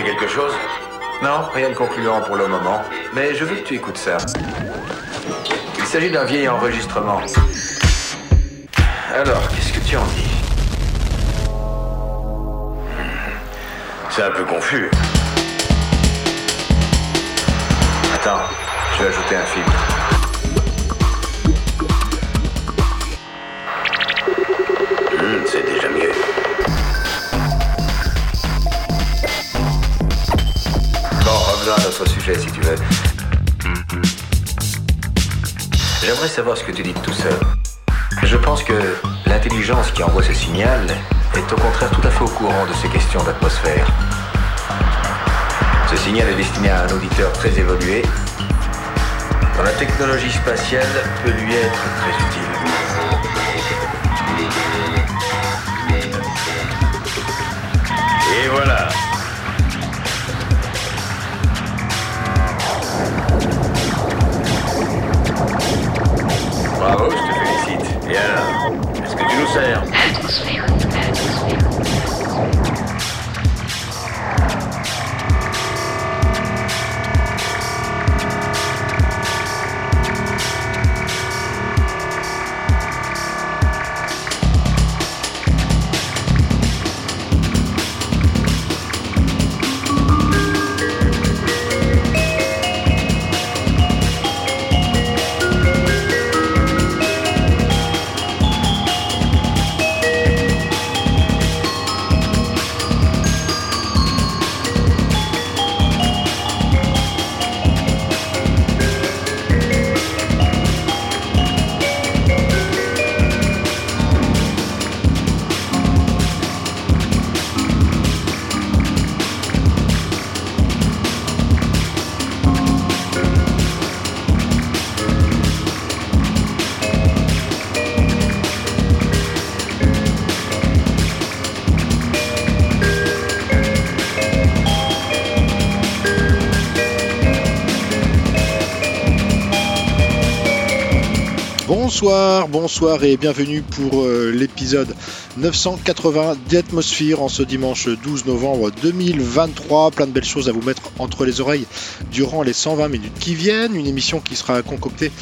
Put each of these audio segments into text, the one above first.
quelque chose Non, rien de concluant pour le moment. Mais je veux que tu écoutes ça. Il s'agit d'un vieil enregistrement. Alors, qu'est-ce que tu en dis C'est un peu confus. Attends, je vais ajouter un filtre. Notre sujet si tu veux. J'aimerais savoir ce que tu dis de tout ça. Je pense que l'intelligence qui envoie ce signal est au contraire tout à fait au courant de ces questions d'atmosphère. Ce signal est destiné à un auditeur très évolué, dont la technologie spatiale peut lui être très utile. Et voilà. Bravo, je te félicite. Et alors Est-ce que tu nous sers? Bonsoir, et bienvenue pour euh, l'épisode 980 d'Atmosphère en ce dimanche 12 novembre 2023. Plein de belles choses à vous mettre entre les oreilles durant les 120 minutes qui viennent. Une émission qui sera concoctée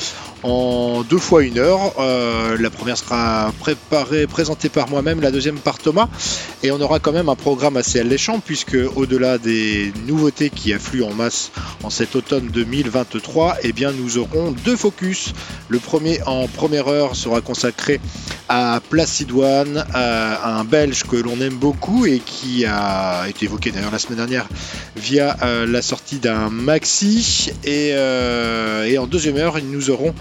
en deux fois une heure. Euh, la première sera préparée, présentée par moi-même, la deuxième par Thomas. Et on aura quand même un programme assez alléchant puisque au-delà des nouveautés qui affluent en masse en cet automne 2023, eh bien nous aurons deux focus. Le premier en première heure sera consacré à Placidoine, à un Belge que l'on aime beaucoup et qui a été évoqué d'ailleurs la semaine dernière via euh, la sortie d'un maxi. Et, euh, et en deuxième heure, nous aurons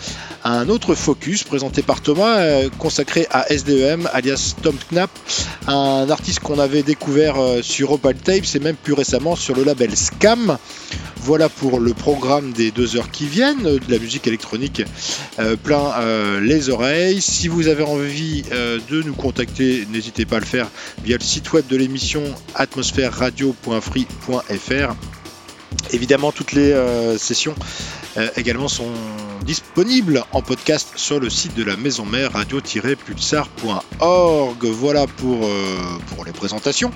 un autre focus présenté par Thomas euh, consacré à SDEM alias Tom Knapp, un artiste qu'on avait découvert sur Opal Tapes et même plus récemment sur le label Scam. Voilà pour le programme des deux heures qui viennent, de la musique électronique euh, plein euh, les oreilles. Si vous avez envie euh, de nous contacter, n'hésitez pas à le faire via le site web de l'émission atmosphèreradio.free.fr. Évidemment, toutes les sessions également sont disponibles en podcast sur le site de la maison mère radio-pulsar.org. Voilà pour, euh, pour les présentations.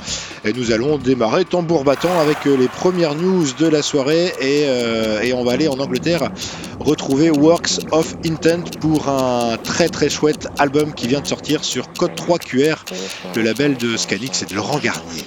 Et nous allons démarrer tambour battant avec euh, les premières news de la soirée et, euh, et on va aller en Angleterre retrouver Works of Intent pour un très très chouette album qui vient de sortir sur Code 3 QR, le label de Scanix et de Laurent Garnier.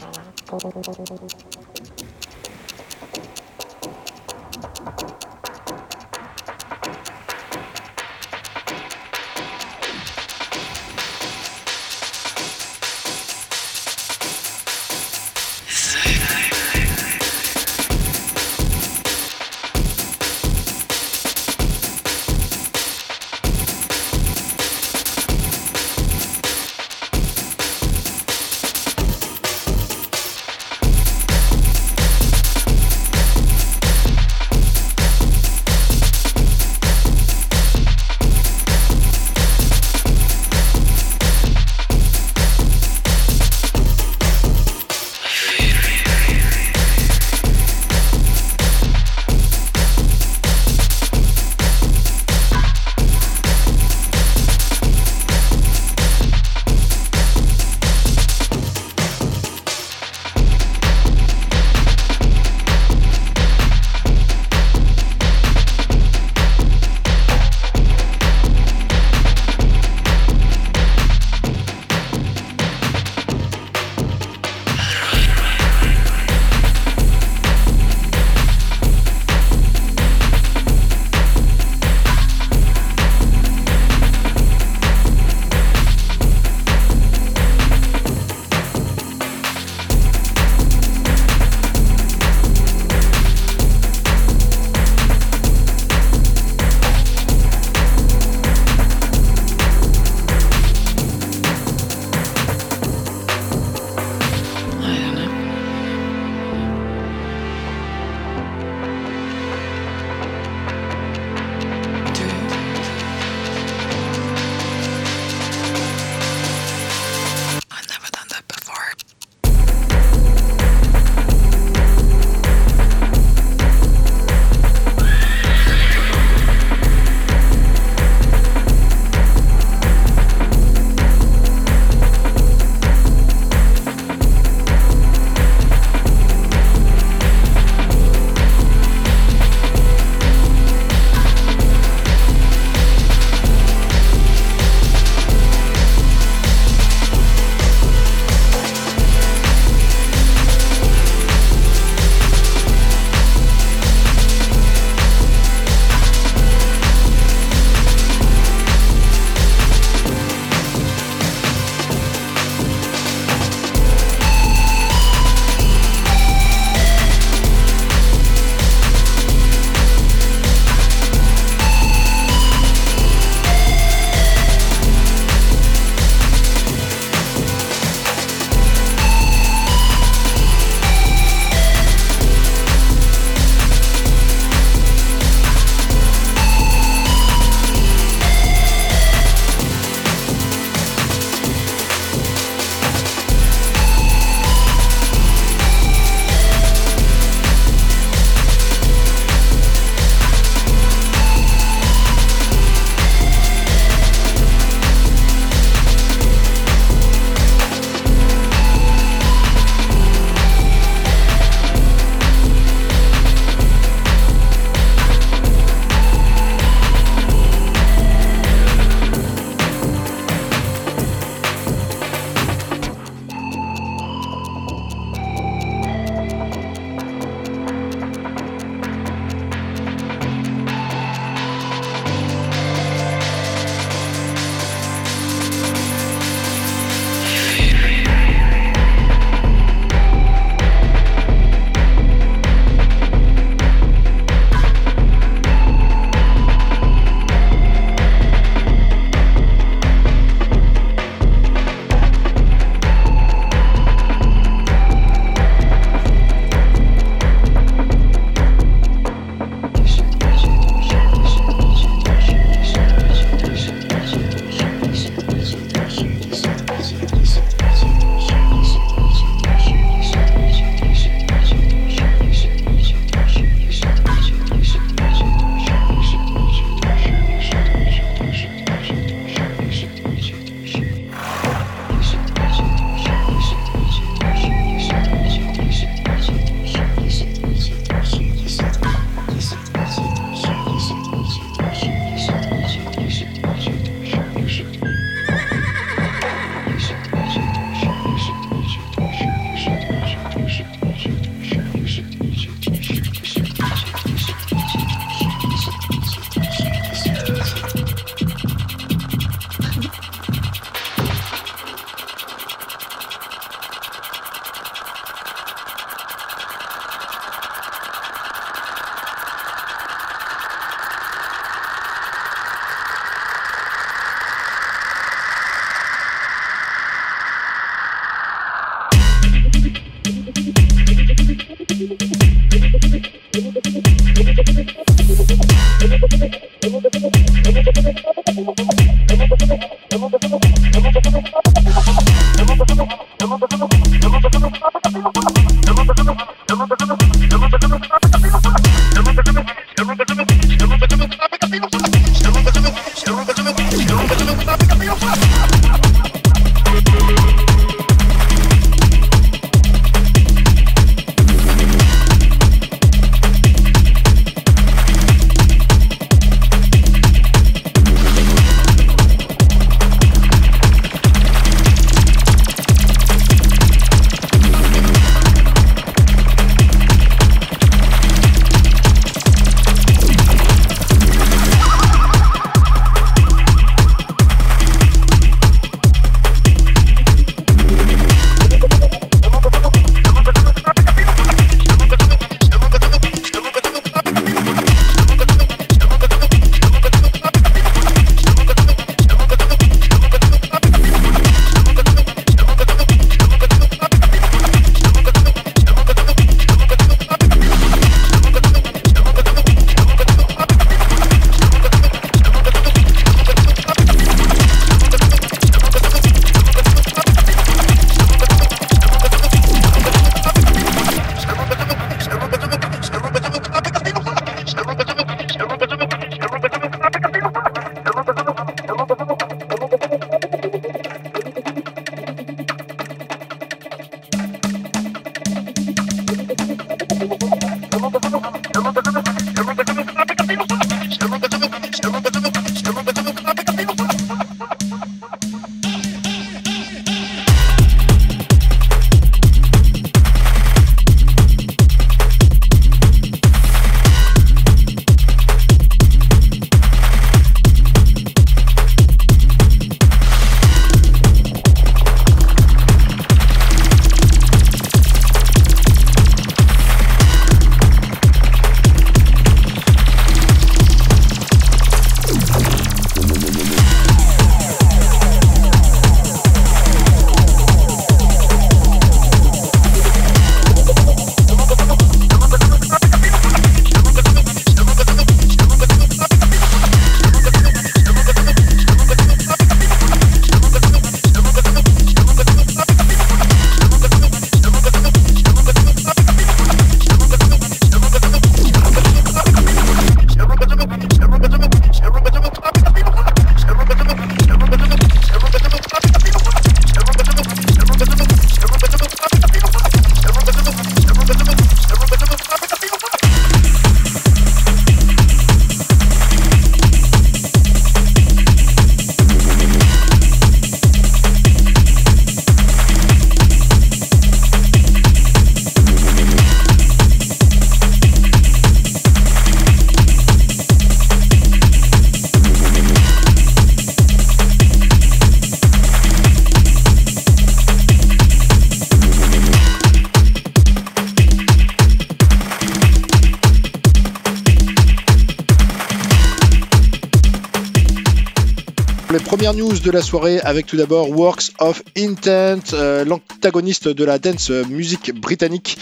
De la soirée avec tout d'abord Works of Intent, euh, l'antagoniste de la dance music britannique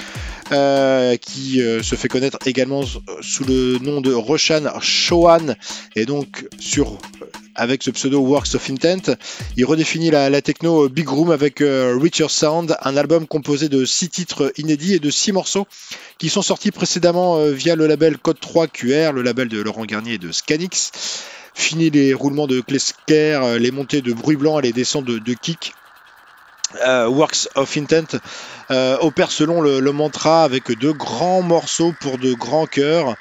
euh, qui euh, se fait connaître également sous le nom de Roshan Chauhan et donc sur avec ce pseudo Works of Intent. Il redéfinit la, techno Big Room avec Richer Sound, un album composé de 6 titres inédits et de 6 morceaux qui sont sortis précédemment via le label Code 3 QR, le label de Laurent Garnier et de Scanix. Fini les roulements de Klesker, euh, les montées de bruit blanc et les descentes de, kick. Euh, Works of Intent euh, opère selon le, mantra avec de grands morceaux pour de grands cœurs.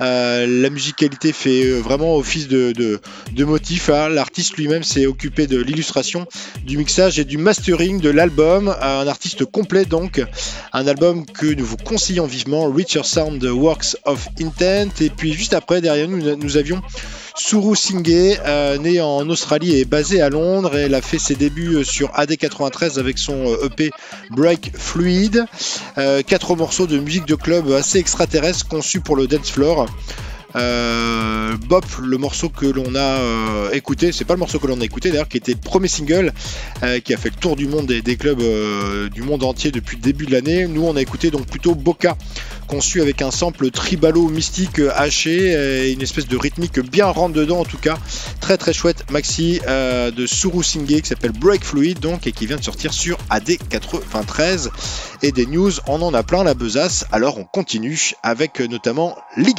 la musicalité fait vraiment office de, de, motif. Hein. L'artiste lui-même s'est occupé de l'illustration, du mixage et du mastering de l'album. Un artiste complet donc. Un album que nous vous conseillons vivement, Richer Sound Works of Intent. Et puis juste après, derrière nous, nous avions Suru Singh, euh, née en Australie et basée à Londres, elle a fait ses débuts euh, sur AD93 avec son EP euh, Break Fluid. quatre morceaux de musique de club assez extraterrestre conçus pour le dance floor. Euh, Bop, le morceau que l'on a euh, écouté, c'est pas le morceau que l'on a écouté d'ailleurs, qui était le premier single euh, qui a fait le tour du monde des, des clubs euh, du monde entier depuis le début de l'année. Nous, on a écouté donc plutôt Boca, conçu avec un sample tribalo mystique haché et une espèce de rythmique bien rentre dedans en tout cas. Très très chouette maxi de Suru Singé qui s'appelle Break Fluid donc et qui vient de sortir sur AD93 et des news on en a plein la besace alors on continue avec notamment Lee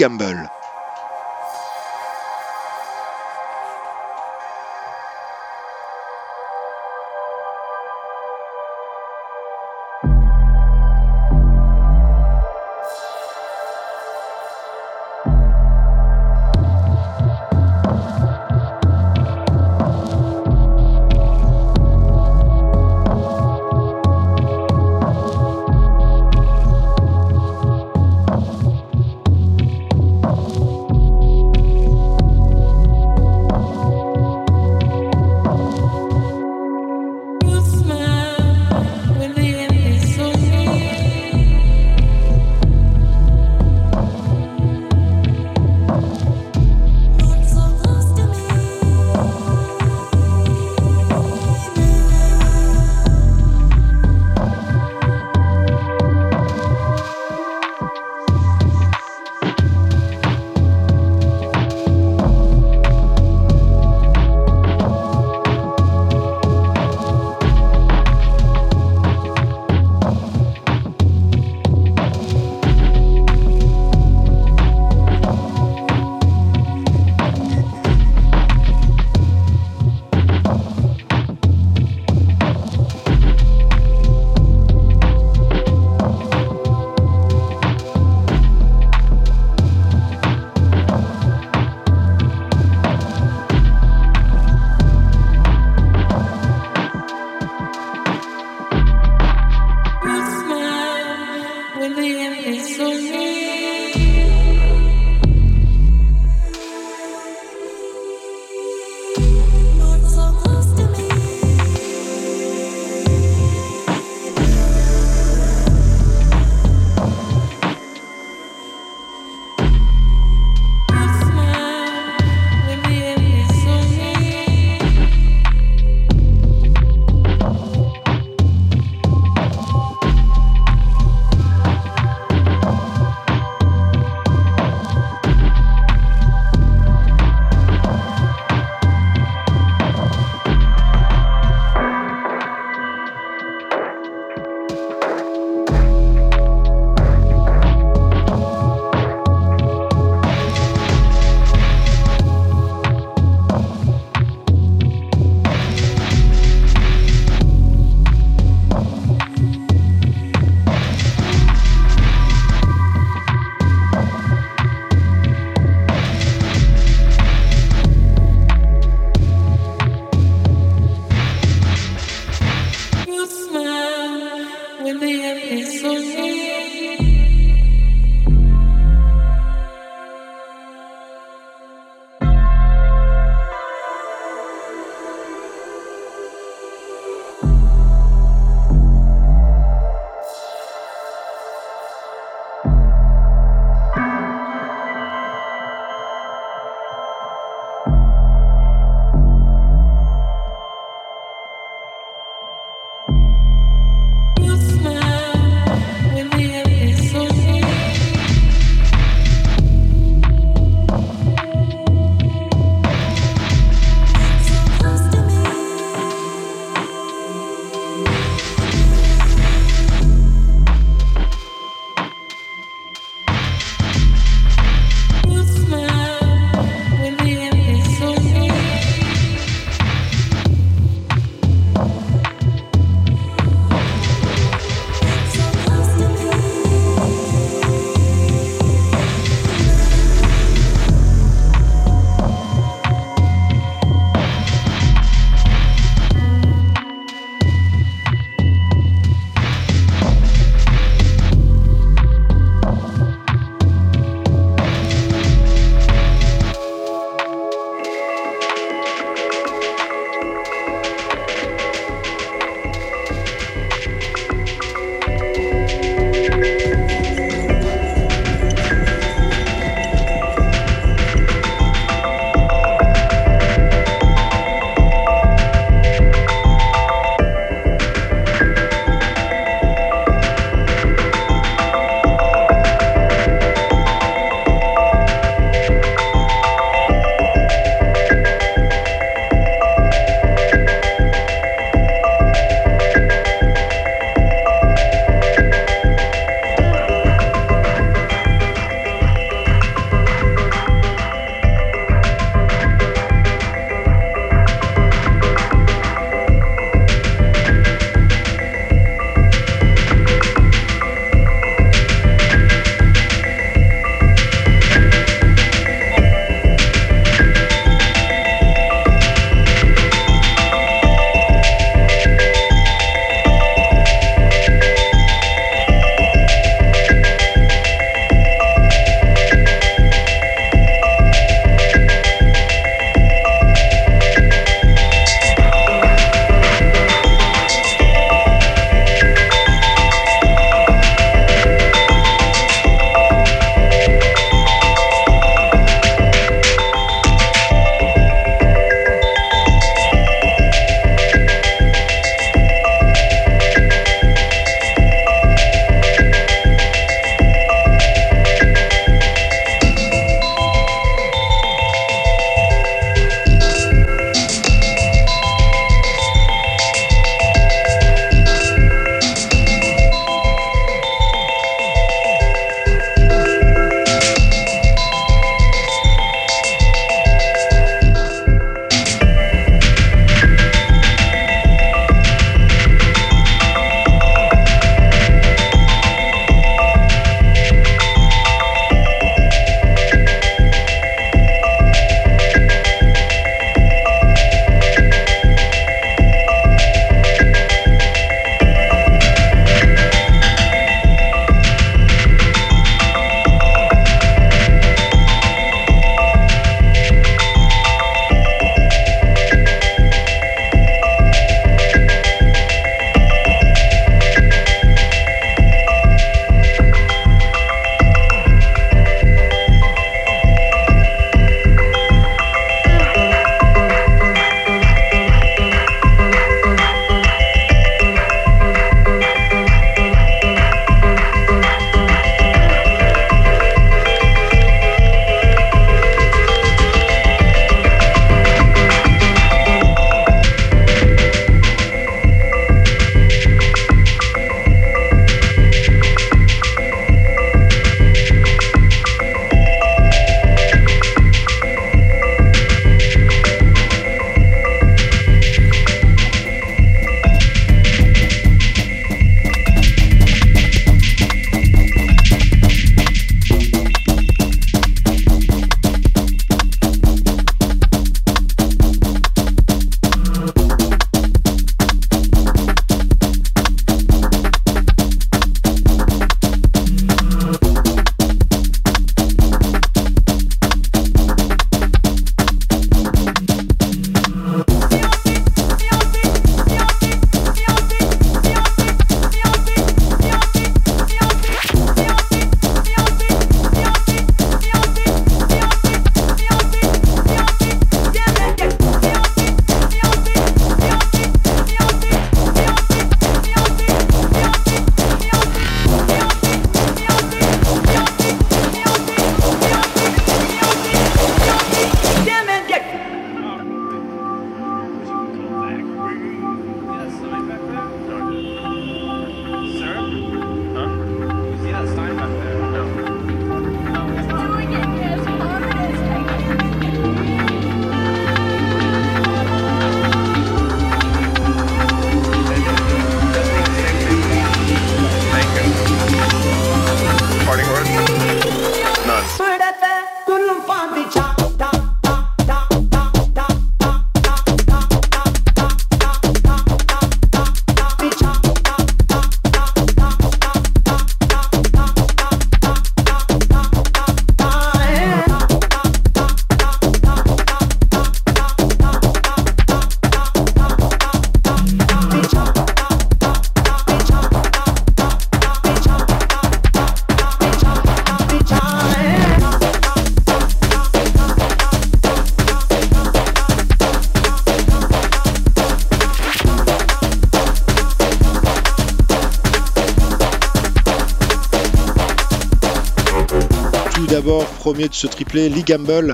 premier de ce triplé, Lee Gamble,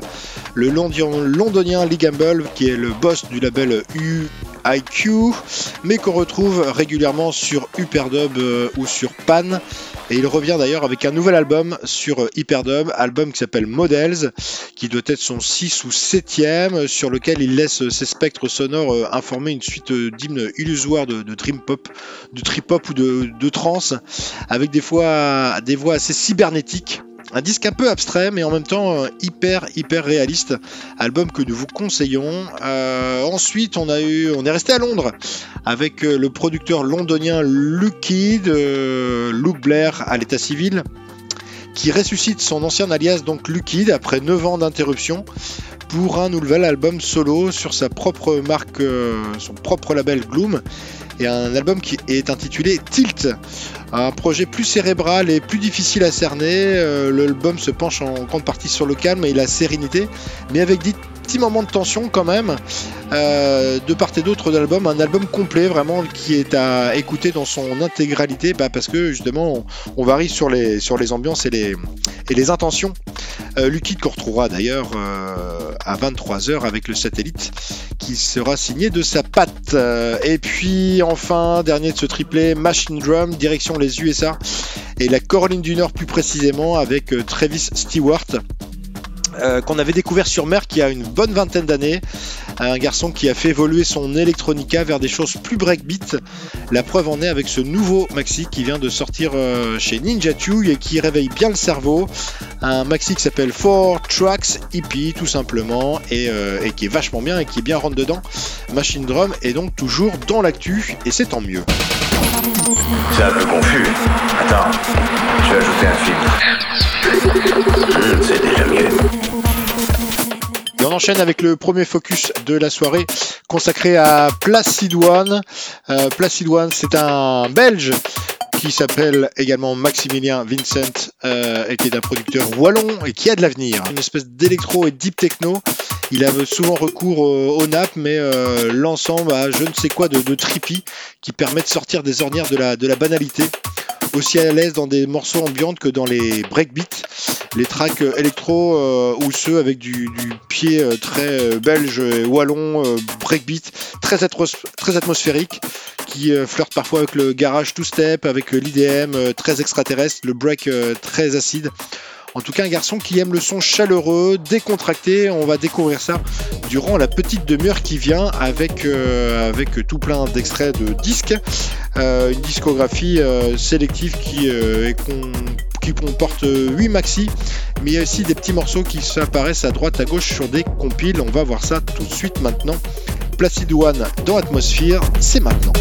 le londonien Lee Gamble, qui est le boss du label UIQ, mais qu'on retrouve régulièrement sur Hyperdub euh, ou sur Pan. Et il revient d'ailleurs avec un nouvel album sur Hyperdub, album qui s'appelle Models, qui doit être son 6 ou 7ème, sur lequel il laisse ses spectres sonores euh, informer une suite euh, d'hymnes illusoires de, dream pop, de trip hop ou de, de trance, avec des fois des voix assez cybernétiques. Un disque un peu abstrait, mais en même temps euh, hyper hyper réaliste. Album que nous vous conseillons. Euh, ensuite, on est resté à Londres avec euh, le producteur londonien Luke Luke Blair à l'état civil, qui ressuscite son ancien alias donc Luke Kidd après 9 ans d'interruption pour un nouvel album solo sur sa propre marque, son propre label Gloom et un album qui est intitulé Tilt. Un projet plus cérébral et plus difficile à cerner. Euh, l'album se penche en grande partie sur le calme et la sérénité, mais avec des petits moments de tension quand même. Euh, de part et d'autre d'album, un album complet vraiment qui est à écouter dans son intégralité bah, parce que justement on, varie sur les, ambiances et les, intentions. Euh, Lucky qu'on retrouvera d'ailleurs euh, à 23h avec le satellite qui sera signé de sa patte. et puis enfin, dernier de ce triplé, Machine Drum, direction les USA et la Caroline du Nord plus précisément avec Travis Stewart. Euh, qu'on avait découvert sur Mer qui a une bonne vingtaine d'années. Un garçon qui a fait évoluer son electronica vers des choses plus breakbeat. La preuve en est avec ce nouveau maxi qui vient de sortir euh, chez Ninja Tune et qui réveille bien le cerveau. Un maxi qui s'appelle Four Tracks EP tout simplement euh, et, qui est vachement bien et qui est bien rentre dedans. Machine Drum est donc toujours dans l'actu et c'est tant mieux. C'est un peu confus. Attends, je vais ajouter un filtre. Hmm, c'est déjà mieux. Enchaîne avec le premier focus de la soirée consacré à Placid One. Euh, Placid One, c'est un Belge qui s'appelle également Maximilien Vincent euh, et qui est un producteur wallon et qui a de l'avenir. Une espèce d'électro et deep techno. Il a souvent recours au, NAP, mais euh, l'ensemble a je ne sais quoi de, de trippy qui permet de sortir des ornières de la banalité aussi à l'aise dans des morceaux ambiantes que dans les breakbeats, les tracks euh, électro euh, ou ceux avec du, pied euh, très belge, wallon, breakbeat, très, très atmosphérique, qui flirte parfois avec le garage two-step, avec l'IDM très extraterrestre, le break très acide. En tout cas, un garçon qui aime le son chaleureux, décontracté. On va découvrir ça durant la petite demi-heure qui vient avec, euh, tout plein d'extraits de disques. Euh, une discographie euh, sélective qui, qui comporte 8 maxi, mais il y a aussi des petits morceaux qui apparaissent à droite à gauche sur des compiles. On va voir ça tout de suite maintenant. Placid One dans Atmosphere, c'est maintenant.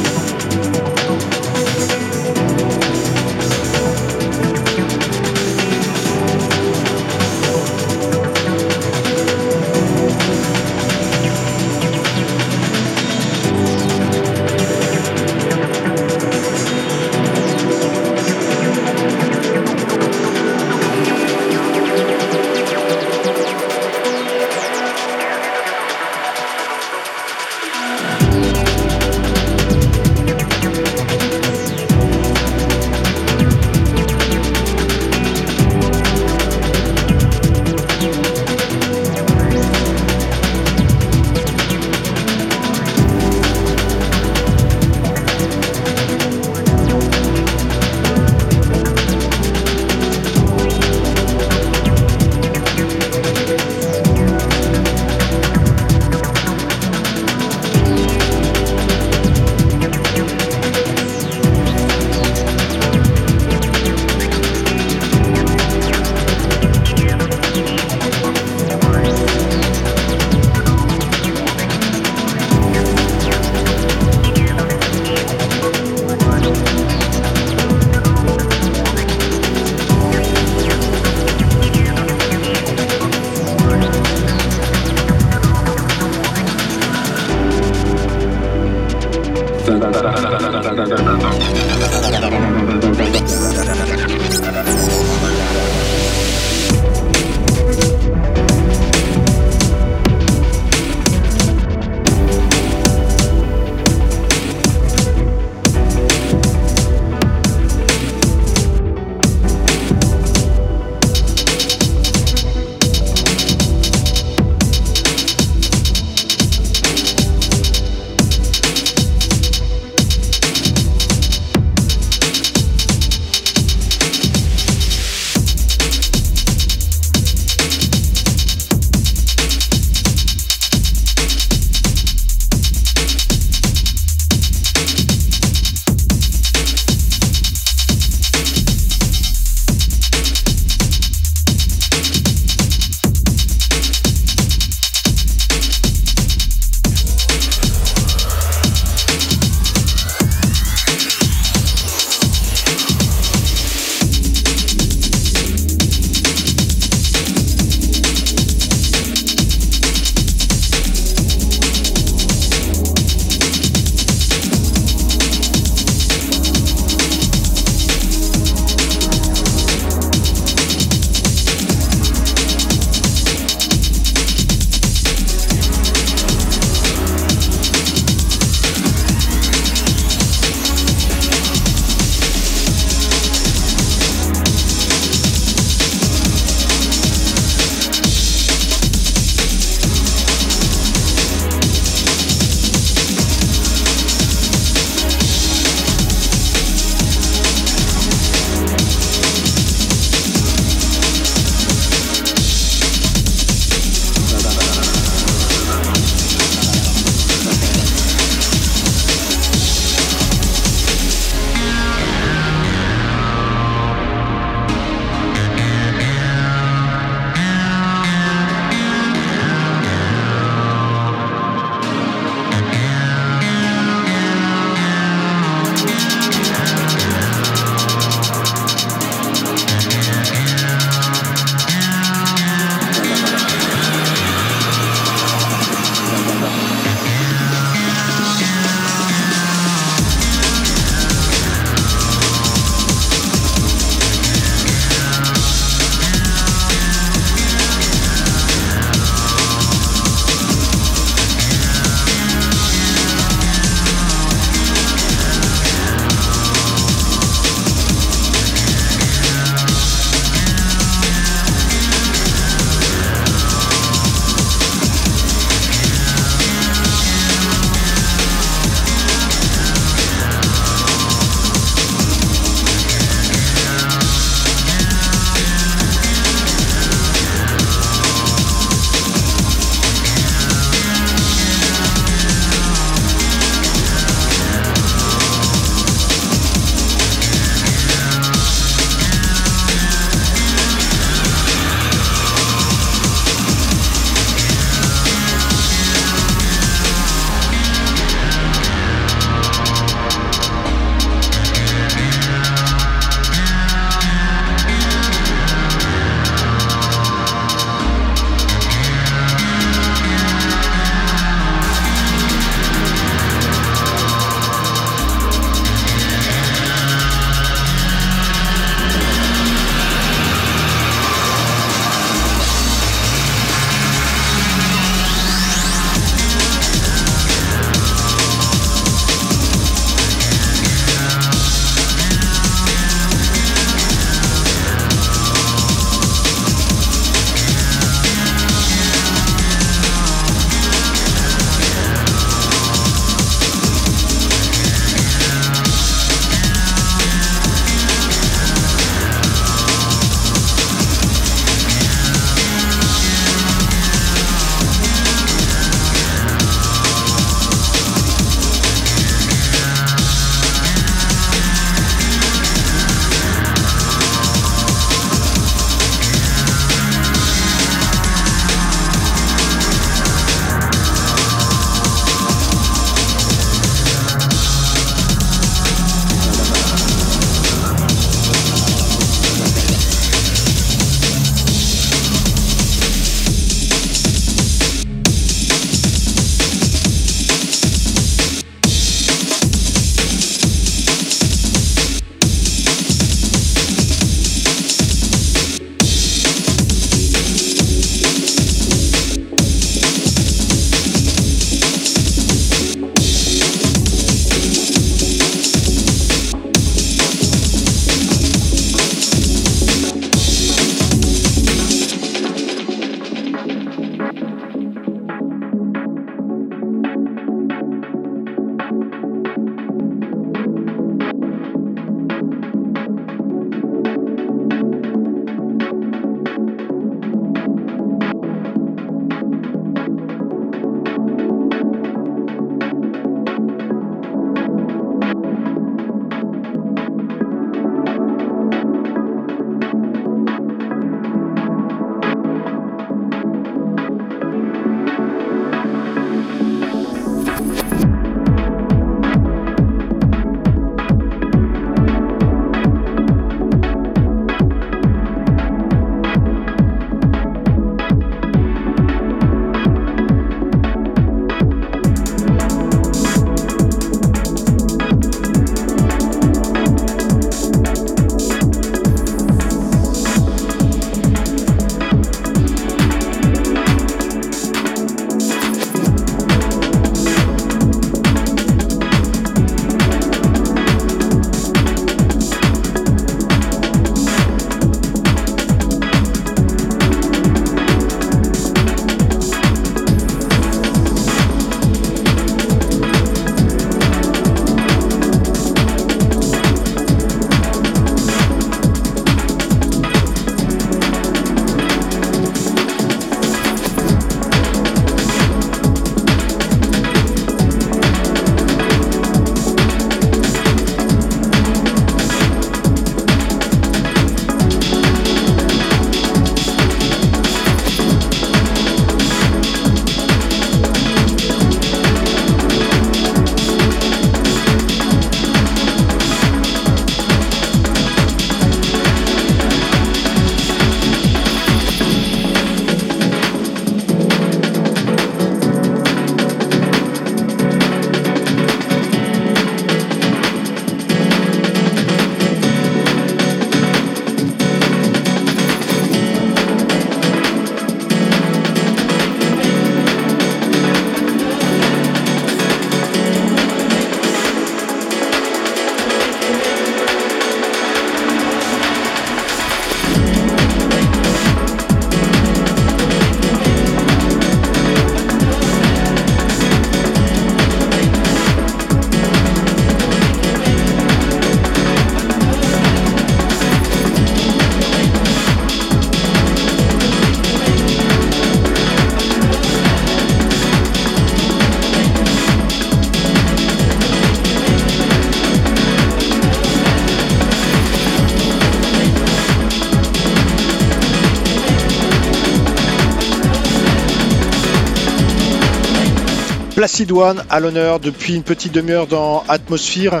Placid One à l'honneur depuis une petite demi-heure dans Atmosphere.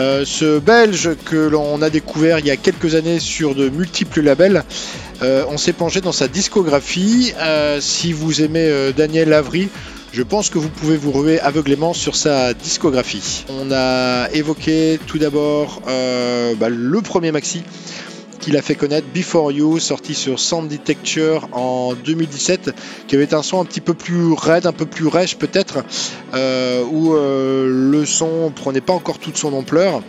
Euh, ce Belge que l'on a découvert il y a quelques années sur de multiples labels. Euh, on s'est plongé dans sa discographie. Euh, si vous aimez Daniel Lavry, je pense que vous pouvez vous ruer aveuglément sur sa discographie. On a évoqué tout d'abord bah, le premier maxi qu'il a fait connaître, Before You, sorti sur Sound Detecture en 2017, qui avait un son un petit peu plus raide, un peu plus rêche peut-être, euh, où euh, le son prenait pas encore toute son ampleur.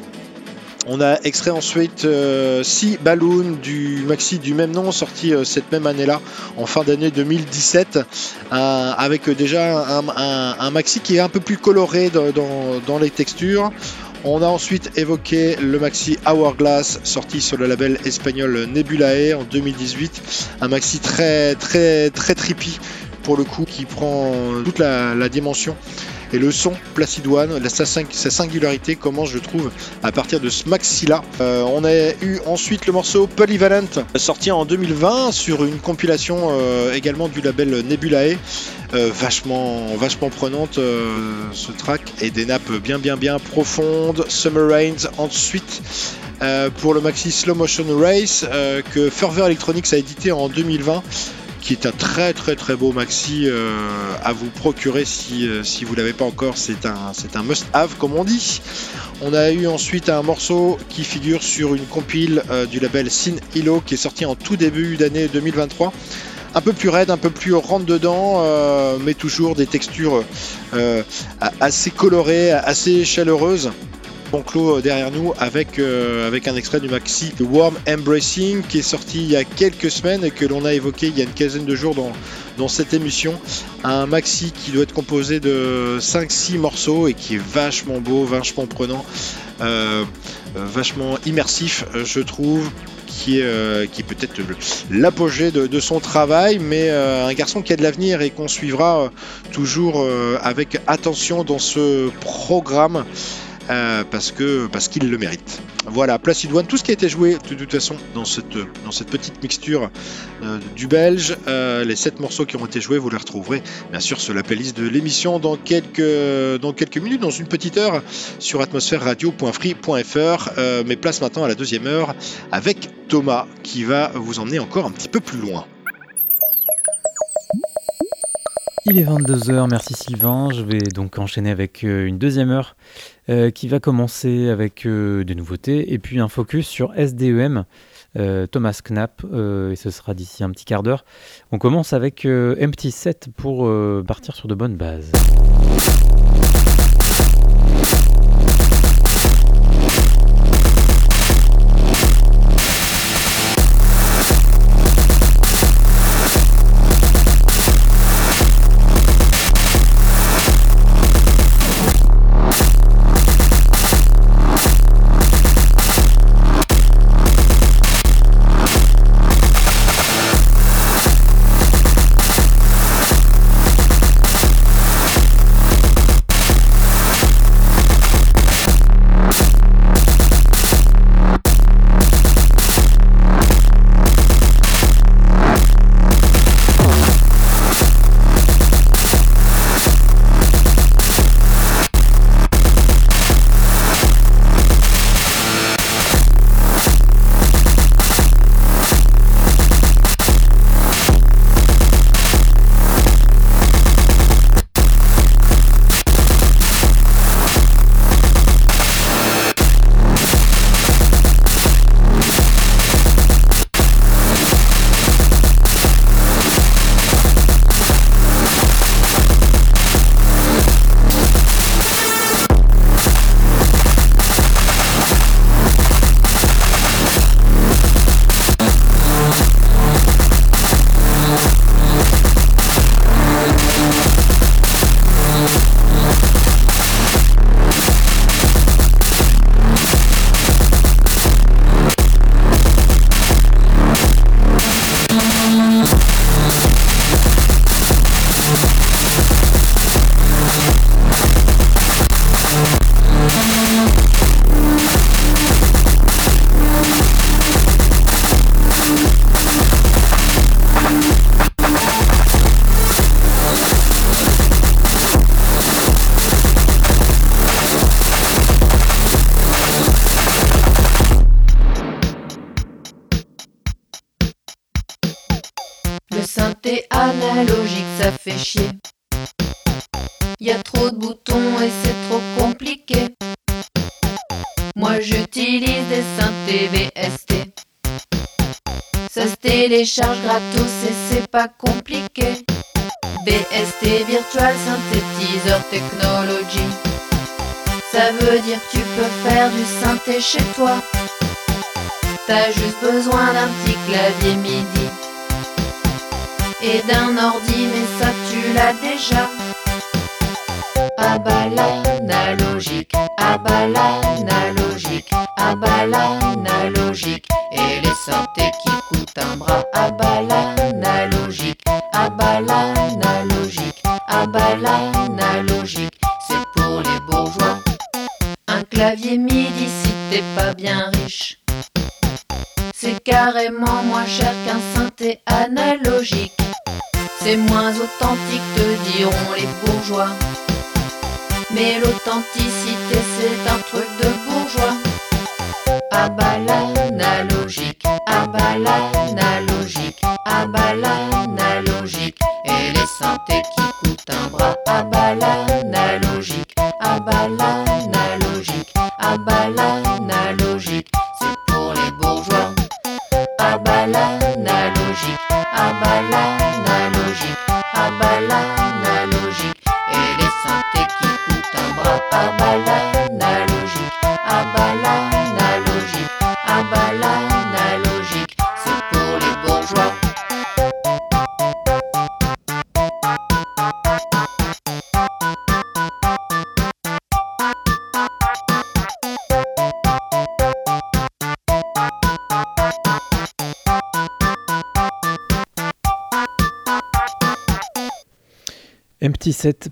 On a extrait ensuite euh, Sea Balloon du maxi du même nom, sorti cette même année-là, en fin d'année 2017, avec déjà un, maxi qui est un peu plus coloré dans les textures. On a ensuite évoqué le maxi Hourglass sorti sur le label espagnol Nebulae en 2018. Un maxi très très très trippy pour le coup qui prend toute la, dimension et le son Placid One, sa, singularité commence je trouve à partir de ce maxi là. Euh, on a eu ensuite le morceau Polyvalent sorti en 2020 sur une compilation euh, également du label Nebulae. Euh, vachement, vachement prenante ce track et des nappes bien bien bien profondes. Summer Rains ensuite pour le maxi Slow Motion Race que Fervor Electronics a édité en 2020 qui est un très très très beau maxi euh, à vous procurer si, euh, si vous l'avez pas encore. C'est un, c'est un must-have comme on dit. On a eu ensuite un morceau qui figure sur une compile euh, du label Sin Hilo qui est sorti en tout début d'année 2023 un peu plus raide, un peu plus rentre dedans, mais toujours des textures assez colorées, assez chaleureuses clos euh, derrière nous avec, euh, avec un extrait du maxi Warm Embracing qui est sorti il y a quelques semaines et que l'on a évoqué il y a une quinzaine de jours dans, dans cette émission. Un maxi qui doit être composé de 5-6 morceaux et qui est vachement beau, vachement prenant, euh, vachement immersif, je trouve. Qui est, qui est peut-être l'apogée de, son travail, mais un garçon qui a de l'avenir et qu'on suivra toujours avec attention dans ce programme. Euh, parce que parce qu'il le mérite. Voilà, Placid One, tout ce qui a été joué de toute façon dans cette, dans cette petite mixture euh, du belge, euh, les 7 morceaux qui ont été joués, vous les retrouverez bien sûr sur la playlist de l'émission dans quelques, dans quelques minutes, dans une petite heure sur atmosphèreradio.free.fr. mais place maintenant à la deuxième heure avec Thomas qui va vous emmener encore un petit peu plus loin. Il est 22h, merci Sylvain. Je vais donc enchaîner avec une deuxième heure euh, qui va commencer avec euh, des nouveautés et puis un focus sur SDEM. Euh, Thomas Knapp, et ce sera d'ici un petit quart d'heure. On commence avec Empty Set pour partir sur de bonnes bases. Déjà. bala.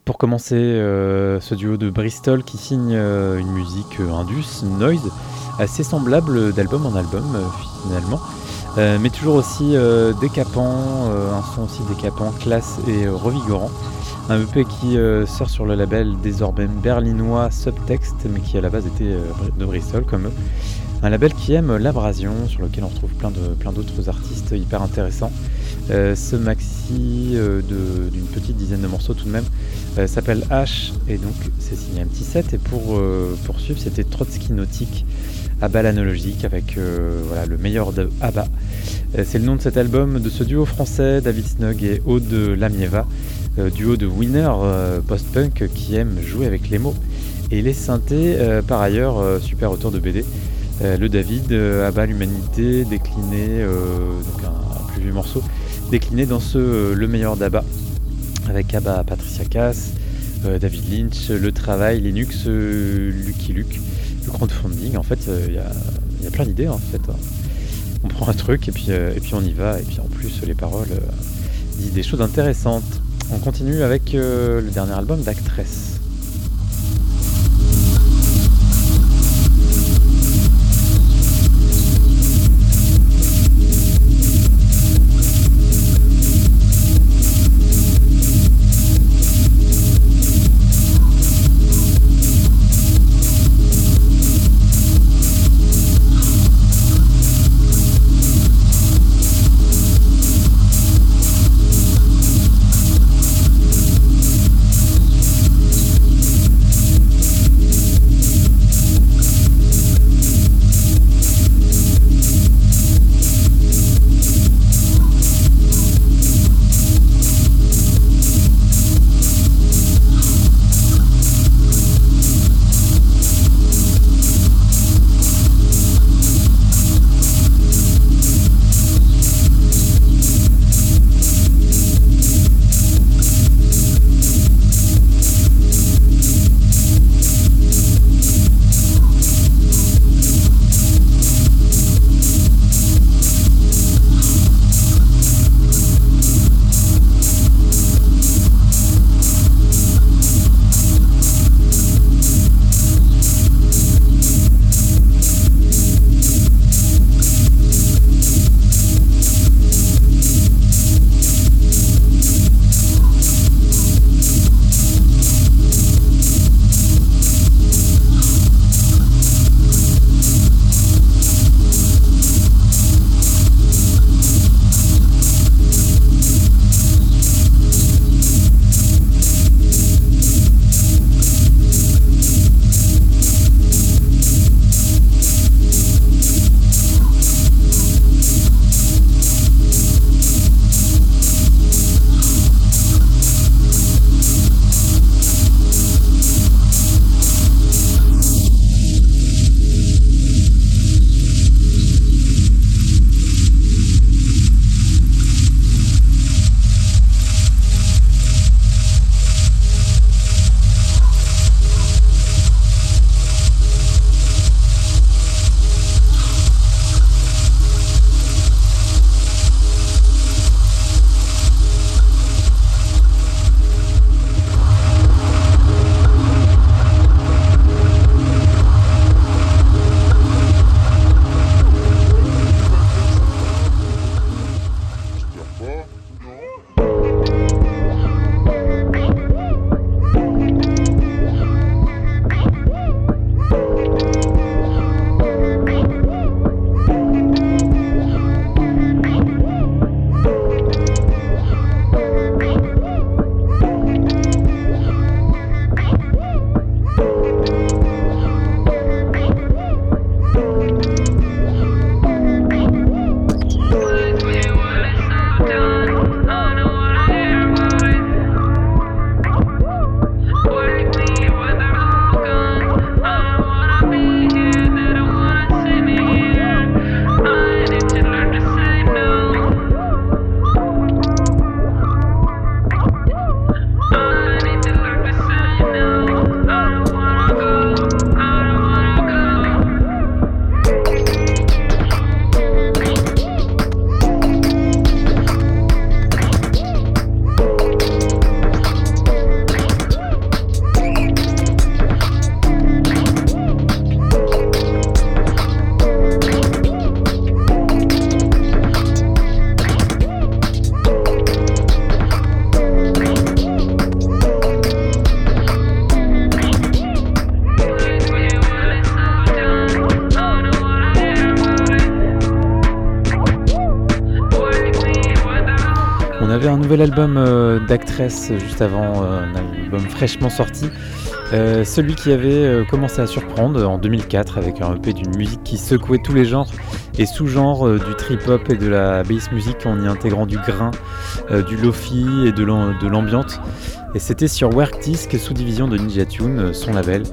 pour commencer euh, ce duo de Bristol qui signe euh, une musique euh, indus, noise, assez semblable d'album en album finalement, mais toujours aussi décapant, un son aussi décapant, classe et revigorant. Un EP qui sort sur le label désormais berlinois Subtext, mais qui à la base était de Bristol comme eux. Un label qui aime l'abrasion, sur lequel on retrouve plein d'autres plein artistes hyper intéressants. Euh, ce maxi euh, d'une petite dizaine de morceaux tout de même euh, s'appelle H et donc c'est signé un petit set et pour poursuivre c'était Trotsky Nautique ABBA l'analogique avec voilà, le meilleur de ABBA. C'est le nom de cet album de ce duo français David Snug et Aude Lamieva, duo de winner euh, post-punk qui aime jouer avec les mots et les synthés par ailleurs super auteur de BD. Le David, Abba l'humanité, décliné, donc un plus vieux morceau, décliné dans ce euh, Le meilleur d'Abba, avec Abba Patricia Cass, euh, David Lynch, Le Travail, Linux, Lucky Luke, le crowdfunding. En fait, euh, il y, y a plein d'idées en fait. hein. On prend un truc et puis, et puis on y va, et puis en plus les paroles disent des choses intéressantes. On continue avec le dernier album d'Actress. Nouvel album euh, d'actress juste avant, euh, un album fraîchement sorti. Euh, celui qui avait euh, commencé à surprendre en 2004 avec un EP d'une musique qui secouait tous les genres et sous-genres euh, du trip-hop et de la bass music en y intégrant du grain, euh, du lofi et de l'am- de l'ambiante. Et c'était sur Work Disc, sous-division de Ninja Tune, euh, son label.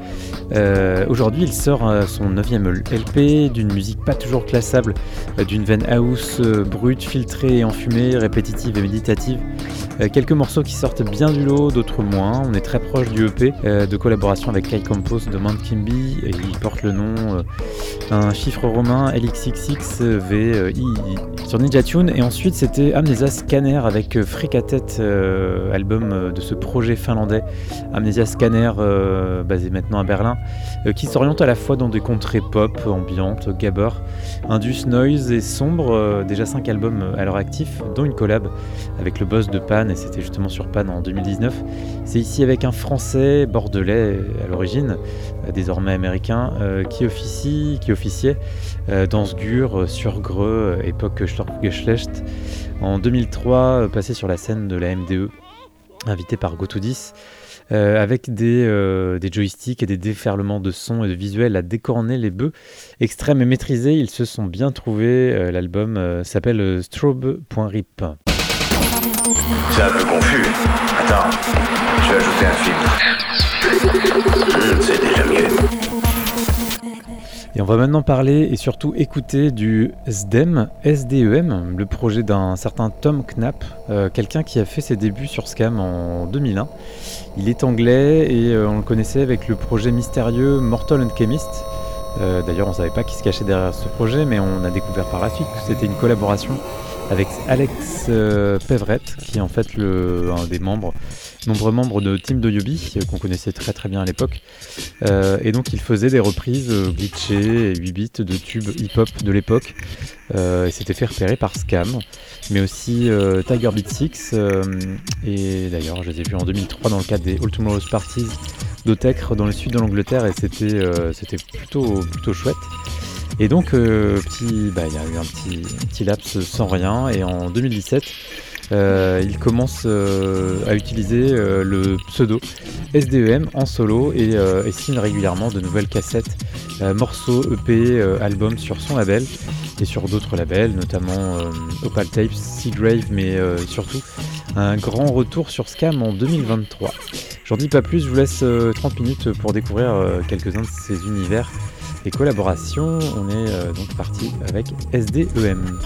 Euh, Aujourd'hui, il sort euh, son 9ème LP d'une musique pas toujours classable, euh, d'une veine house euh, brute, filtrée et enfumée, répétitive et méditative. Euh, quelques morceaux qui sortent bien du lot, d'autres moins. On est très proche du EP euh, de collaboration avec Kai Campos de Mount Kimby. Il porte le nom euh, un chiffre romain LXXXVI sur Ninja Tune. Et ensuite, c'était Amnesia Scanner avec euh, Fricatet, euh, album euh, de ce projet finlandais. Amnesia Scanner, euh, basé maintenant à Berlin, euh, qui s'oriente à la fois dans des contrées pop, ambiantes, gabber, indus, noise et sombre. euh, déjà 5 albums euh, à leur actif, dont une collab avec le boss de Pan, et c'était justement sur Pan en 2019. C'est ici avec un français bordelais à l'origine, euh, désormais américain, euh, qui officie, qui officiait euh, dans Sgur, euh, sur Greux, euh, époque Stormgeschlecht. En 2003, euh, passé sur la scène de la MDE, invité par GoToDis, euh, avec des, euh, des joysticks et des déferlements de sons et de visuels à décorner les bœufs. Extrêmes et maîtrisés, ils se sont bien trouvés. Euh, L'album s'appelle Strobe.rip. C'est un peu confus. Attends, je vais ajouter un filtre. Hmm, c'est déjà mieux. Et on va maintenant parler et surtout écouter du SDEM, SDEM, le projet d'un certain Tom Knapp, euh, quelqu'un qui a fait ses débuts sur Scam en 2001. Il est anglais et euh, on le connaissait avec le projet mystérieux Mortal and Chemist. Euh, D'ailleurs, on ne savait pas qui se cachait derrière ce projet, mais on a découvert par la suite que c'était une collaboration avec Alex euh, Pevret, qui est en fait le, un des membres, nombreux membres de Team de Yobi, euh, qu'on connaissait très très bien à l'époque. Euh, et donc il faisait des reprises euh, glitchées et 8 bits de tubes hip-hop de l'époque. Euh, et s'était fait repérer par Scam, mais aussi Tiger Beat 6. euh, et d'ailleurs, je les ai vus en 2003 dans le cadre des All Tomorrow's Parties d'Otecre dans le sud de l'Angleterre et c'était c'était plutôt, plutôt chouette. Et donc, euh, bah, il y a eu un petit, laps sans rien. Et en 2017, euh, il commence euh, à utiliser le pseudo SDEM en solo et, signe régulièrement de nouvelles cassettes, morceaux, EP, albums sur son label et sur d'autres labels, notamment Opal Tapes, Seagrave, mais surtout un grand retour sur Scam en 2023. J'en dis pas plus, je vous laisse euh, 30 minutes pour découvrir quelques-uns de ces univers collaboration, on est euh, donc parti avec SDEM.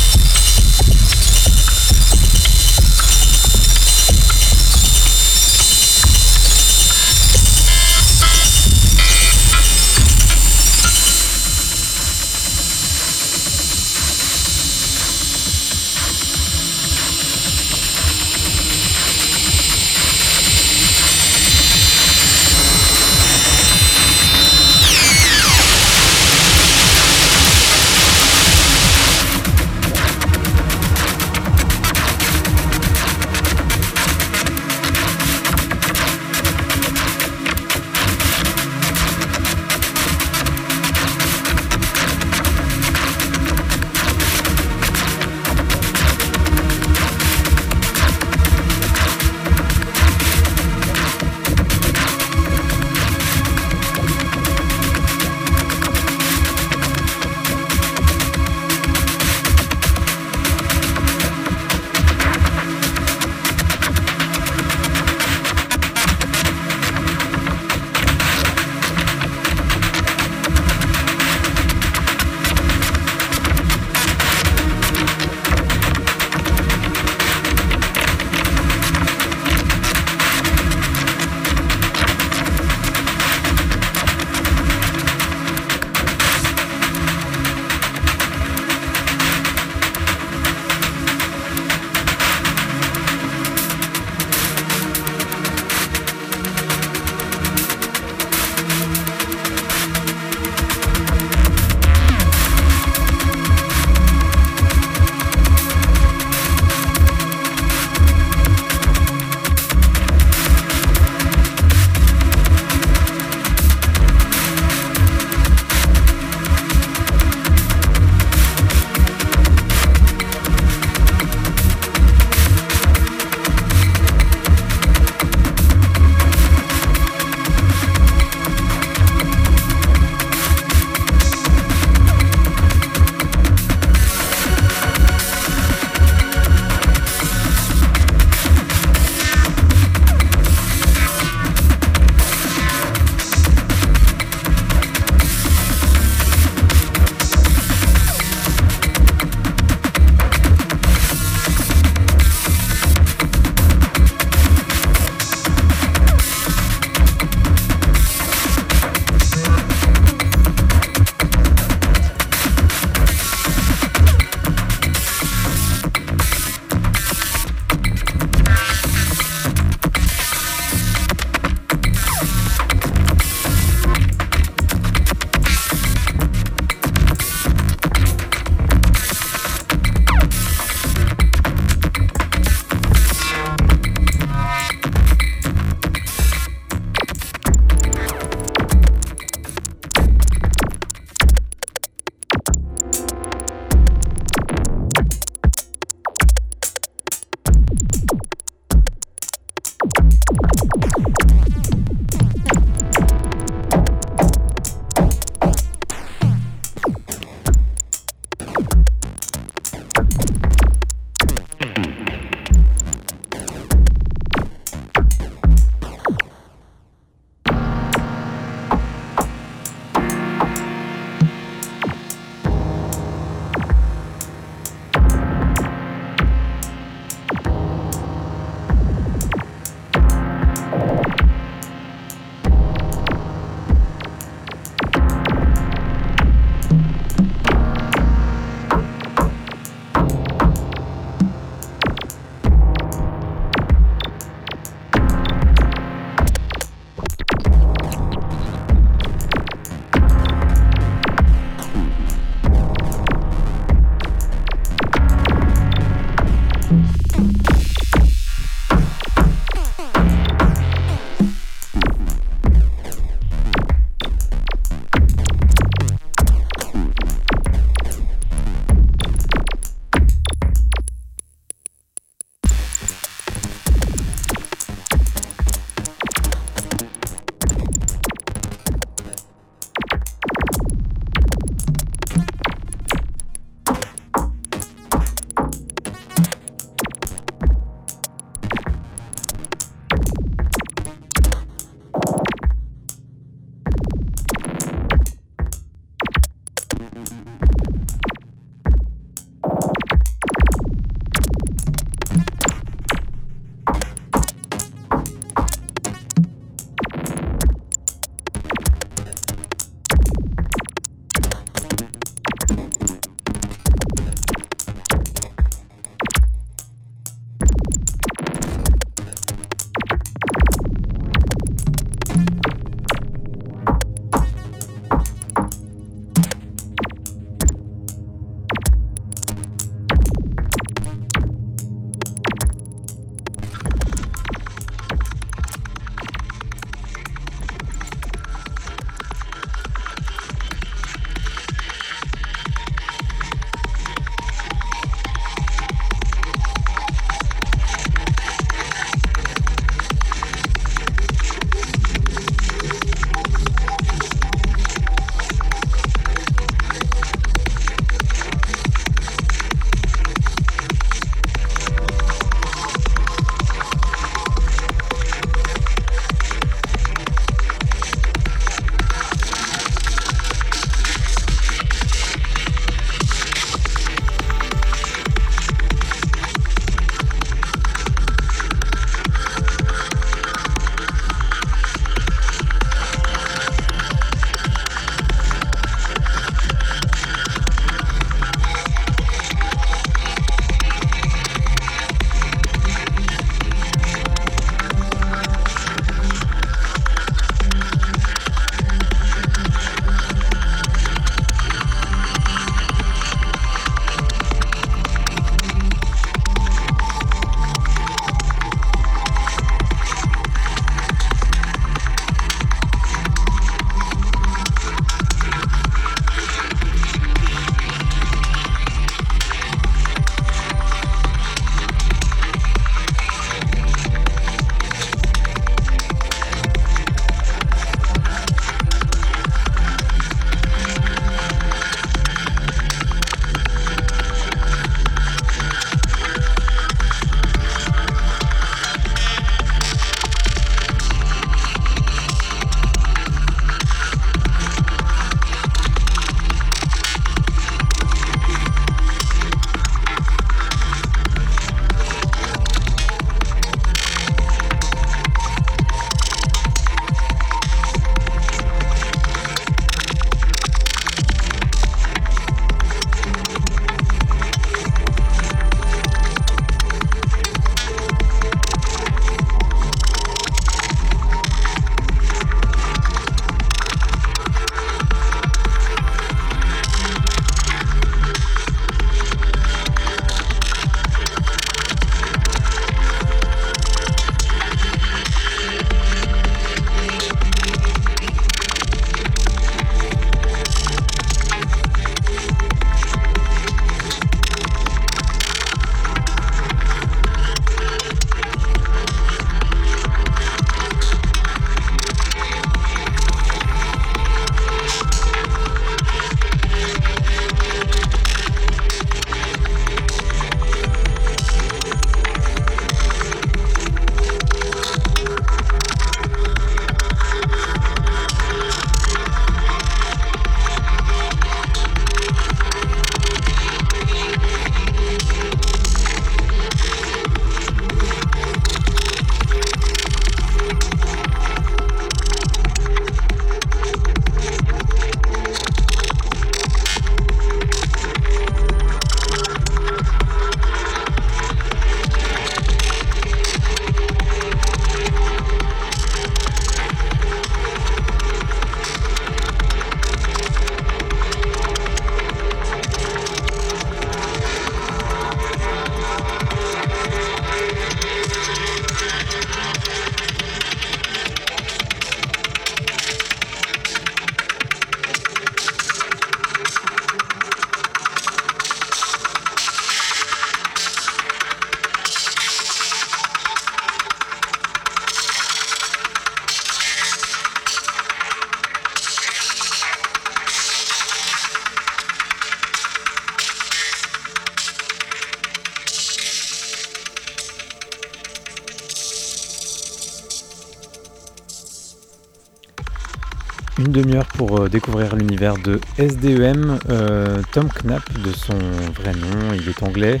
Une demi-heure pour euh, découvrir l'univers de SDEM. Euh, Tom Knapp, de son vrai nom, il est anglais.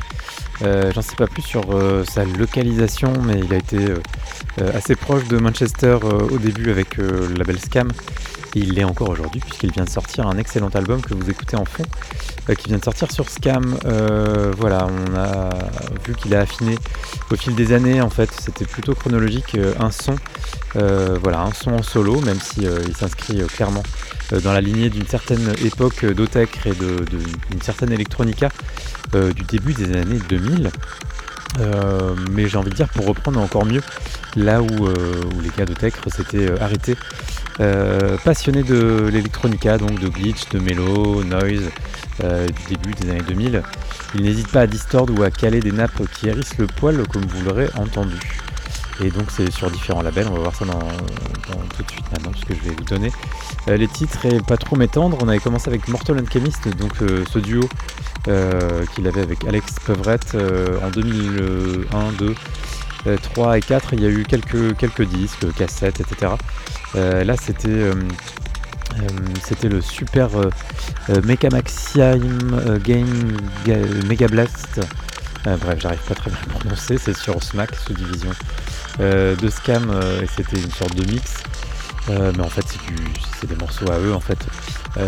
Euh, j'en sais pas plus sur sa localisation, mais il a été assez proche de Manchester au début avec le label Scam. il l'est encore aujourd'hui puisqu'il vient de sortir un excellent album que vous écoutez en fond, qui vient de sortir sur Scam. voilà, on a vu qu'il a affiné au fil des années. En fait, c'était plutôt chronologique un son euh, voilà, un son en solo, même si euh, il s'inscrit euh, clairement dans la lignée d'une certaine époque d'Otech et d'une certaine Electronica du début des années 2000. mais j'ai envie de dire pour reprendre encore mieux là où, les gars de s'étaient arrêtés passionnés de l'électronica, donc de glitch, de mélo, noise, du début des années 2000. Ils n'hésitent pas à distord ou à caler des nappes qui hérissent le poil comme vous l'aurez entendu. Et donc c'est sur différents labels, on va voir ça dans, tout de suite maintenant, ce que je vais vous donner euh, les titres et pas trop m'étendre. On avait commencé avec Mortal Alchemist, donc euh, ce duo euh, qu'il avait avec Alex Pevrette en 2001, 2, 3 et 4. Il y a eu quelques, quelques disques, cassettes, etc. là c'était c'était le super Mecha Maxime Game Mega Blast. bref, j'arrive pas très bien à prononcer, c'est sur SMAC sous division euh, de Scam euh, et c'était une sorte de mix. Euh, mais en fait, c'est des morceaux à eux en fait.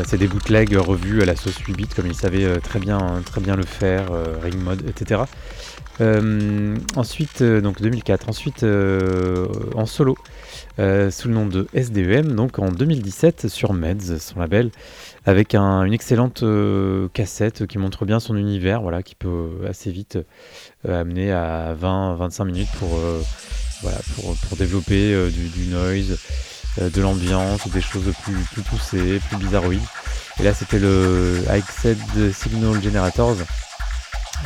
c'est des bootlegs revus à la sauce 8 bits comme ils savaient très, bien, très bien le faire, ring mode, etc. ensuite, donc 2004, ensuite en solo, sous le nom de SDEM, donc en 2017 sur Meds, son label, avec une excellente cassette qui montre bien son univers, voilà, qui peut assez vite amener à 20-25 minutes pour voilà, développer euh, du, noise, euh, de l'ambiance, des choses plus, poussées, plus bizarroïdes. Et là, c'était le Exed Signal Generators.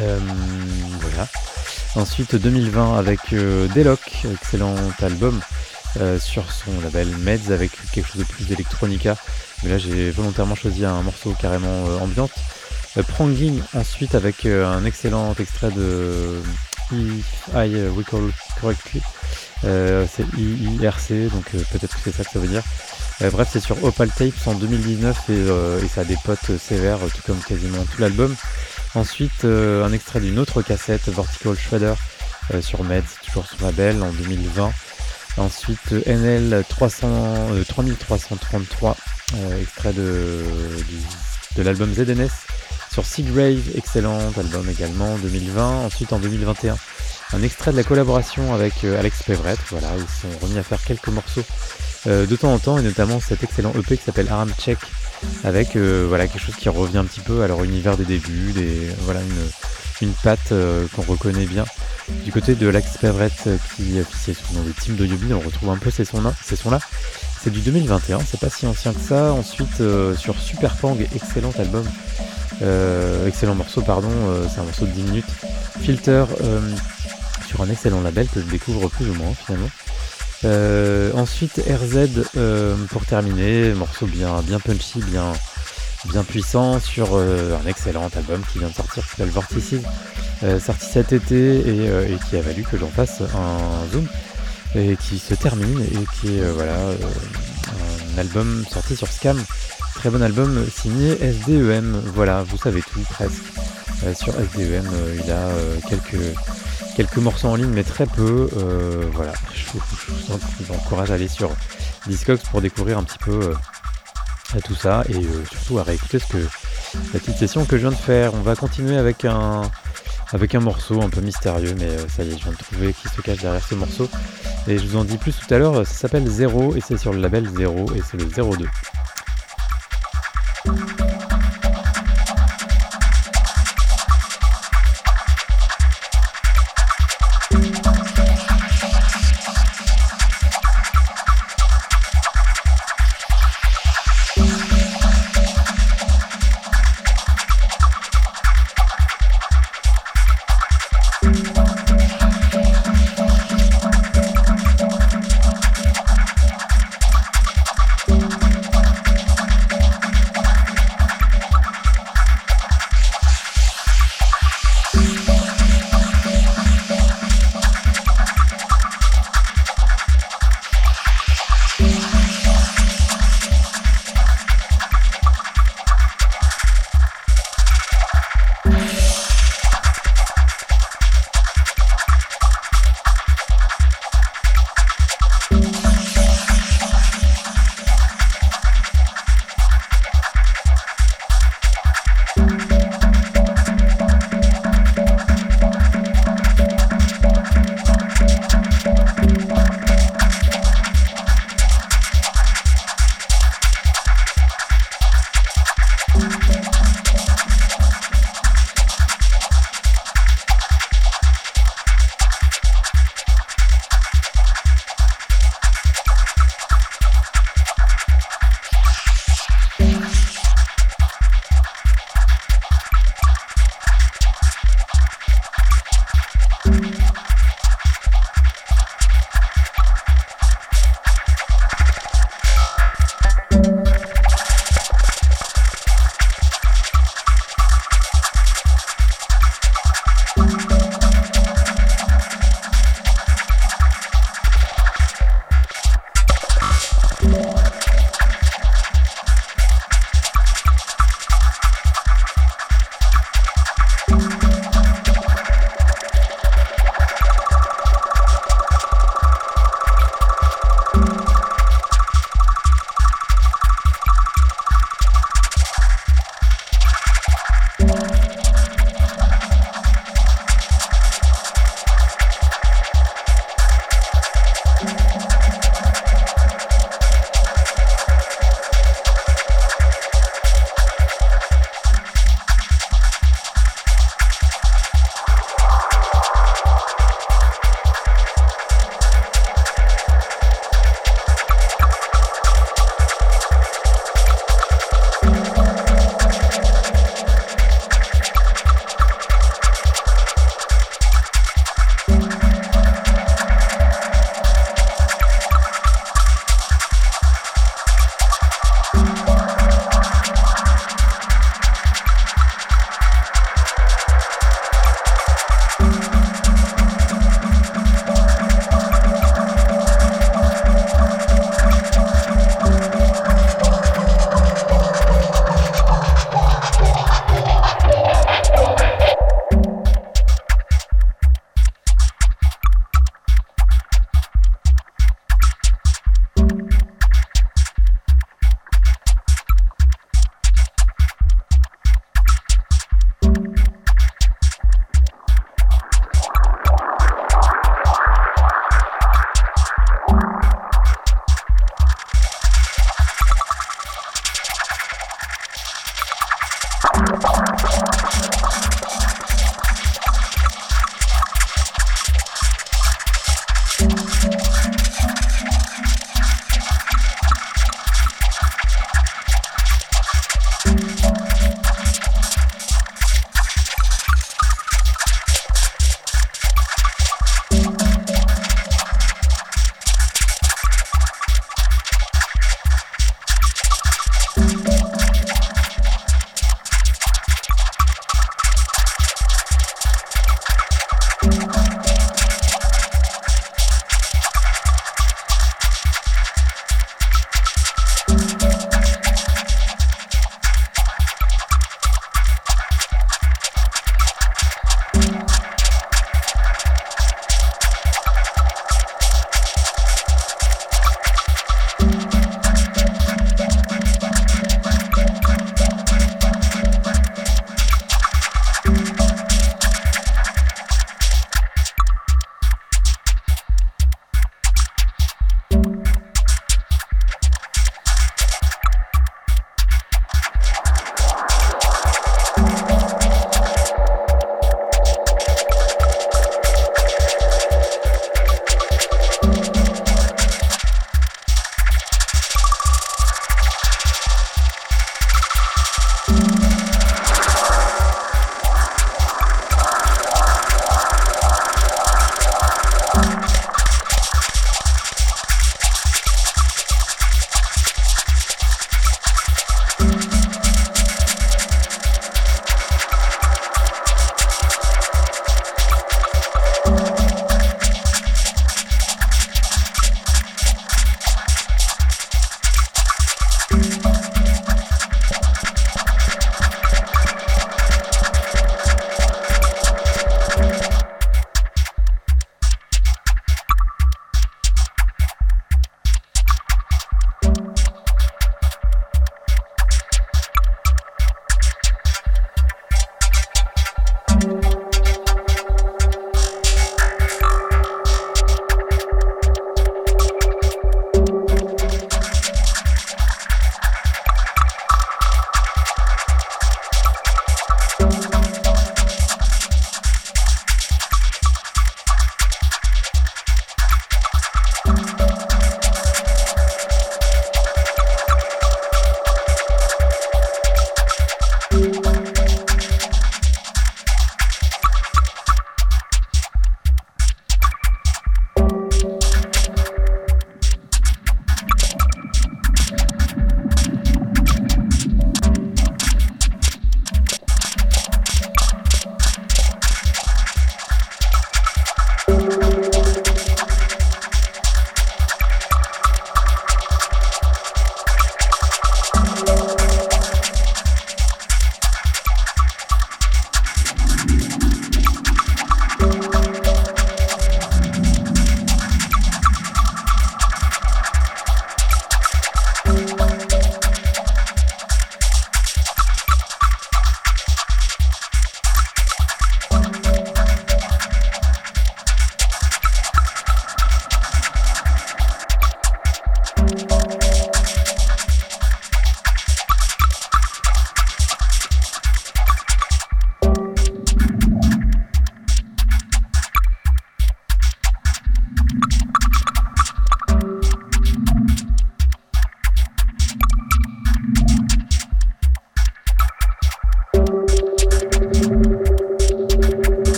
Euh, voilà. Ensuite, 2020 avec euh, Deloc, excellent album sur son label Meds avec quelque chose de plus d'électronica. Mais là, j'ai volontairement choisi un morceau carrément ambiante. Pranging ensuite avec un excellent extrait de If I Recall Correctly, euh, c'est IIRC, donc euh, peut-être que c'est ça que ça veut dire. Euh, bref, c'est sur Opal Tapes en 2019 et, ça a des potes sévères, tout comme quasiment tout l'album. Ensuite, un extrait d'une autre cassette, Vertical Shredder, sur Meds, toujours sur label, en 2020. Ensuite, NL 300, 3333, extrait de, de l'album ZNS sur Seagrave, excellent album également en 2020. Ensuite, en 2021, un extrait de la collaboration avec euh, Alex Pevrette. Voilà, ils sont remis à faire quelques morceaux euh, de temps en temps, et notamment cet excellent EP qui s'appelle Aram Check, avec euh, voilà quelque chose qui revient un petit peu à leur univers des débuts, des, voilà une, une patte qu'on reconnaît bien. Du côté de Alex Pevrette qui officiait sous le Team de Yobi, on retrouve un peu ces sons-là. Ces sons -là. C'est du 2021, c'est pas si ancien que ça. Ensuite, sur Super Pang, excellent album. excellent morceau, pardon, c'est un morceau de 10 minutes. Filter, un excellent label que je découvre plus ou moins finalement. Euh, ensuite RZ euh, pour terminer, morceau bien, bien punchy, bien, bien puissant sur euh, un excellent album qui vient de sortir qui s'appelle Vortices, sorti cet été et, qui a valu que j'en fasse un zoom et qui se termine et qui est voilà un album sorti sur Scam, très bon album signé SDEM, voilà vous savez tout presque. Sur SDEM il a quelques quelques morceaux en ligne, mais très peu. Euh, voilà, je vous, encourage à aller sur Discogs pour découvrir un petit peu euh, tout ça et euh, surtout à réécouter ce que la petite session que je viens de faire. On va continuer avec un avec un morceau un peu mystérieux, mais ça y est, je viens de trouver qui se cache derrière ce morceau. Et je vous en dis plus tout à l'heure. Ça s'appelle Zero et c'est sur le label Zero et c'est le 02.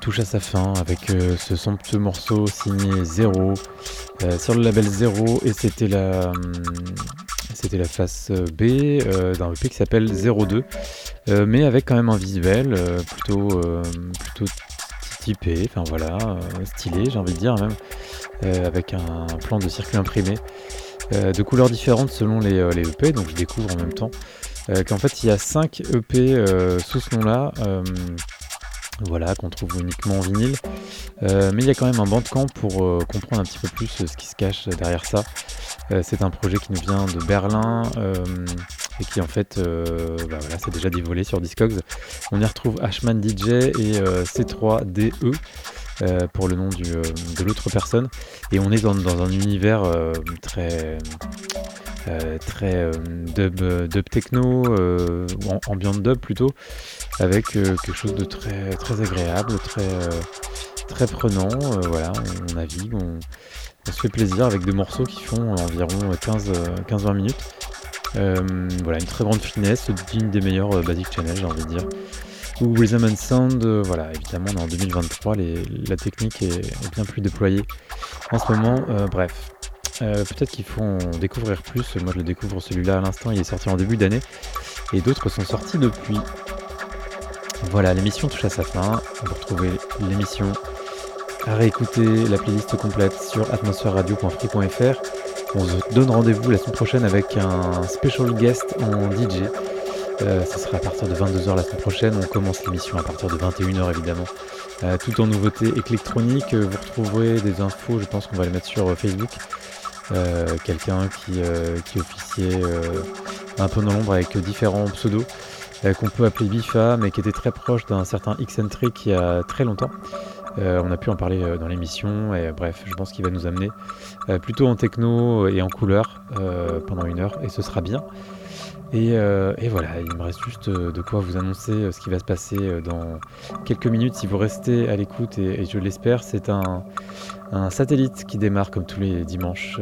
Touche à sa fin avec euh, ce somptueux morceau signé Zero euh, sur le label Zero et c'était la, hum, c'était la face B euh, d'un EP qui s'appelle 02 mais avec quand même un visuel plutôt, plutôt typé, enfin voilà, stylé j'ai envie de dire même, avec un, plan de circuit imprimé de couleurs différentes selon les, les, EP donc je découvre en même temps qu'en fait il y a 5 EP sous ce nom là voilà, qu'on trouve uniquement en vinyle. Euh, mais il y a quand même un bandcamp pour euh, comprendre un petit peu plus euh, ce qui se cache derrière ça. c'est un projet qui nous vient de Berlin et qui en fait bah voilà, c'est déjà dévolé sur Discogs. On y retrouve Ashman DJ et C3DE. pour le nom de l'autre personne. Et on est dans, un univers très, très dub, dub techno, ou ambient dub plutôt, avec euh, quelque chose de très, agréable, très, euh, très prenant. Euh, voilà, on, navigue, on, se fait plaisir avec des morceaux qui font environ 15-20 minutes. voilà, une très grande finesse, digne des meilleurs Basic Channel, j'ai envie de dire. Ou Rhythm and Sound, voilà, évidemment, en 2023, la technique est, bien plus déployée en ce moment. bref, peut-être qu'il faut en découvrir plus. Moi, je le découvre celui-là à l'instant, il est sorti en début d'année. Et d'autres sont sortis depuis. Voilà, l'émission touche à sa fin. Vous retrouvez l'émission à réécouter la playlist complète sur atmosphèreradio.free.fr. On se donne rendez-vous la semaine prochaine avec un special guest en DJ. Euh, ce sera à partir de 22h la semaine prochaine. On commence l'émission à partir de 21h évidemment. Euh, tout en nouveautés électroniques. Vous retrouverez des infos, je pense qu'on va les mettre sur Facebook. Euh, quelqu'un qui, qui officiait un peu dans l'ombre avec différents pseudos. Euh, qu'on peut appeler Bifa, mais qui était très proche d'un certain Xcentric il y a très longtemps. Euh, on a pu en parler euh, dans l'émission, et bref, je pense qu'il va nous amener plutôt en techno et en couleur pendant une heure, et ce sera bien. Et, voilà, il me reste juste de quoi vous annoncer ce qui va se passer dans quelques minutes si vous restez à l'écoute, et, je l'espère, c'est un, un, satellite qui démarre comme tous les dimanches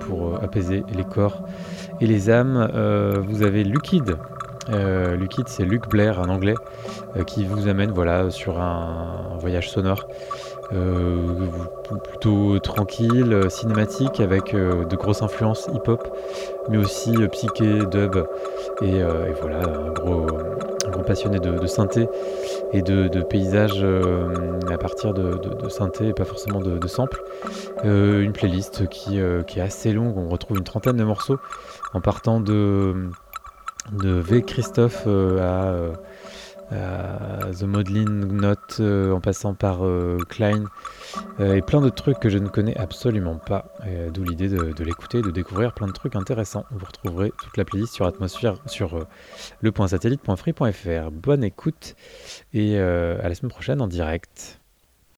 pour apaiser les corps et les âmes. vous avez Lucid euh, Lucid, c'est Luc Blair, un anglais, euh, qui vous amène voilà, sur un, voyage sonore euh, plutôt tranquille, cinématique, avec de grosses influences hip-hop, mais aussi psyché, dub, et, voilà, un gros, passionné de, synthé et de, paysages à partir de, synthé et pas forcément de, samples. une playlist qui, qui est assez longue, on retrouve une trentaine de morceaux en partant de de V. Christophe euh, à, The Modeling Note euh, en passant par euh, Klein et plein de trucs que je ne connais absolument pas. D'où l'idée de, l'écouter, de découvrir plein de trucs intéressants. Vous retrouverez toute la playlist sur Atmosphère sur le.satellite.free.fr. Bonne écoute et à la semaine prochaine en direct.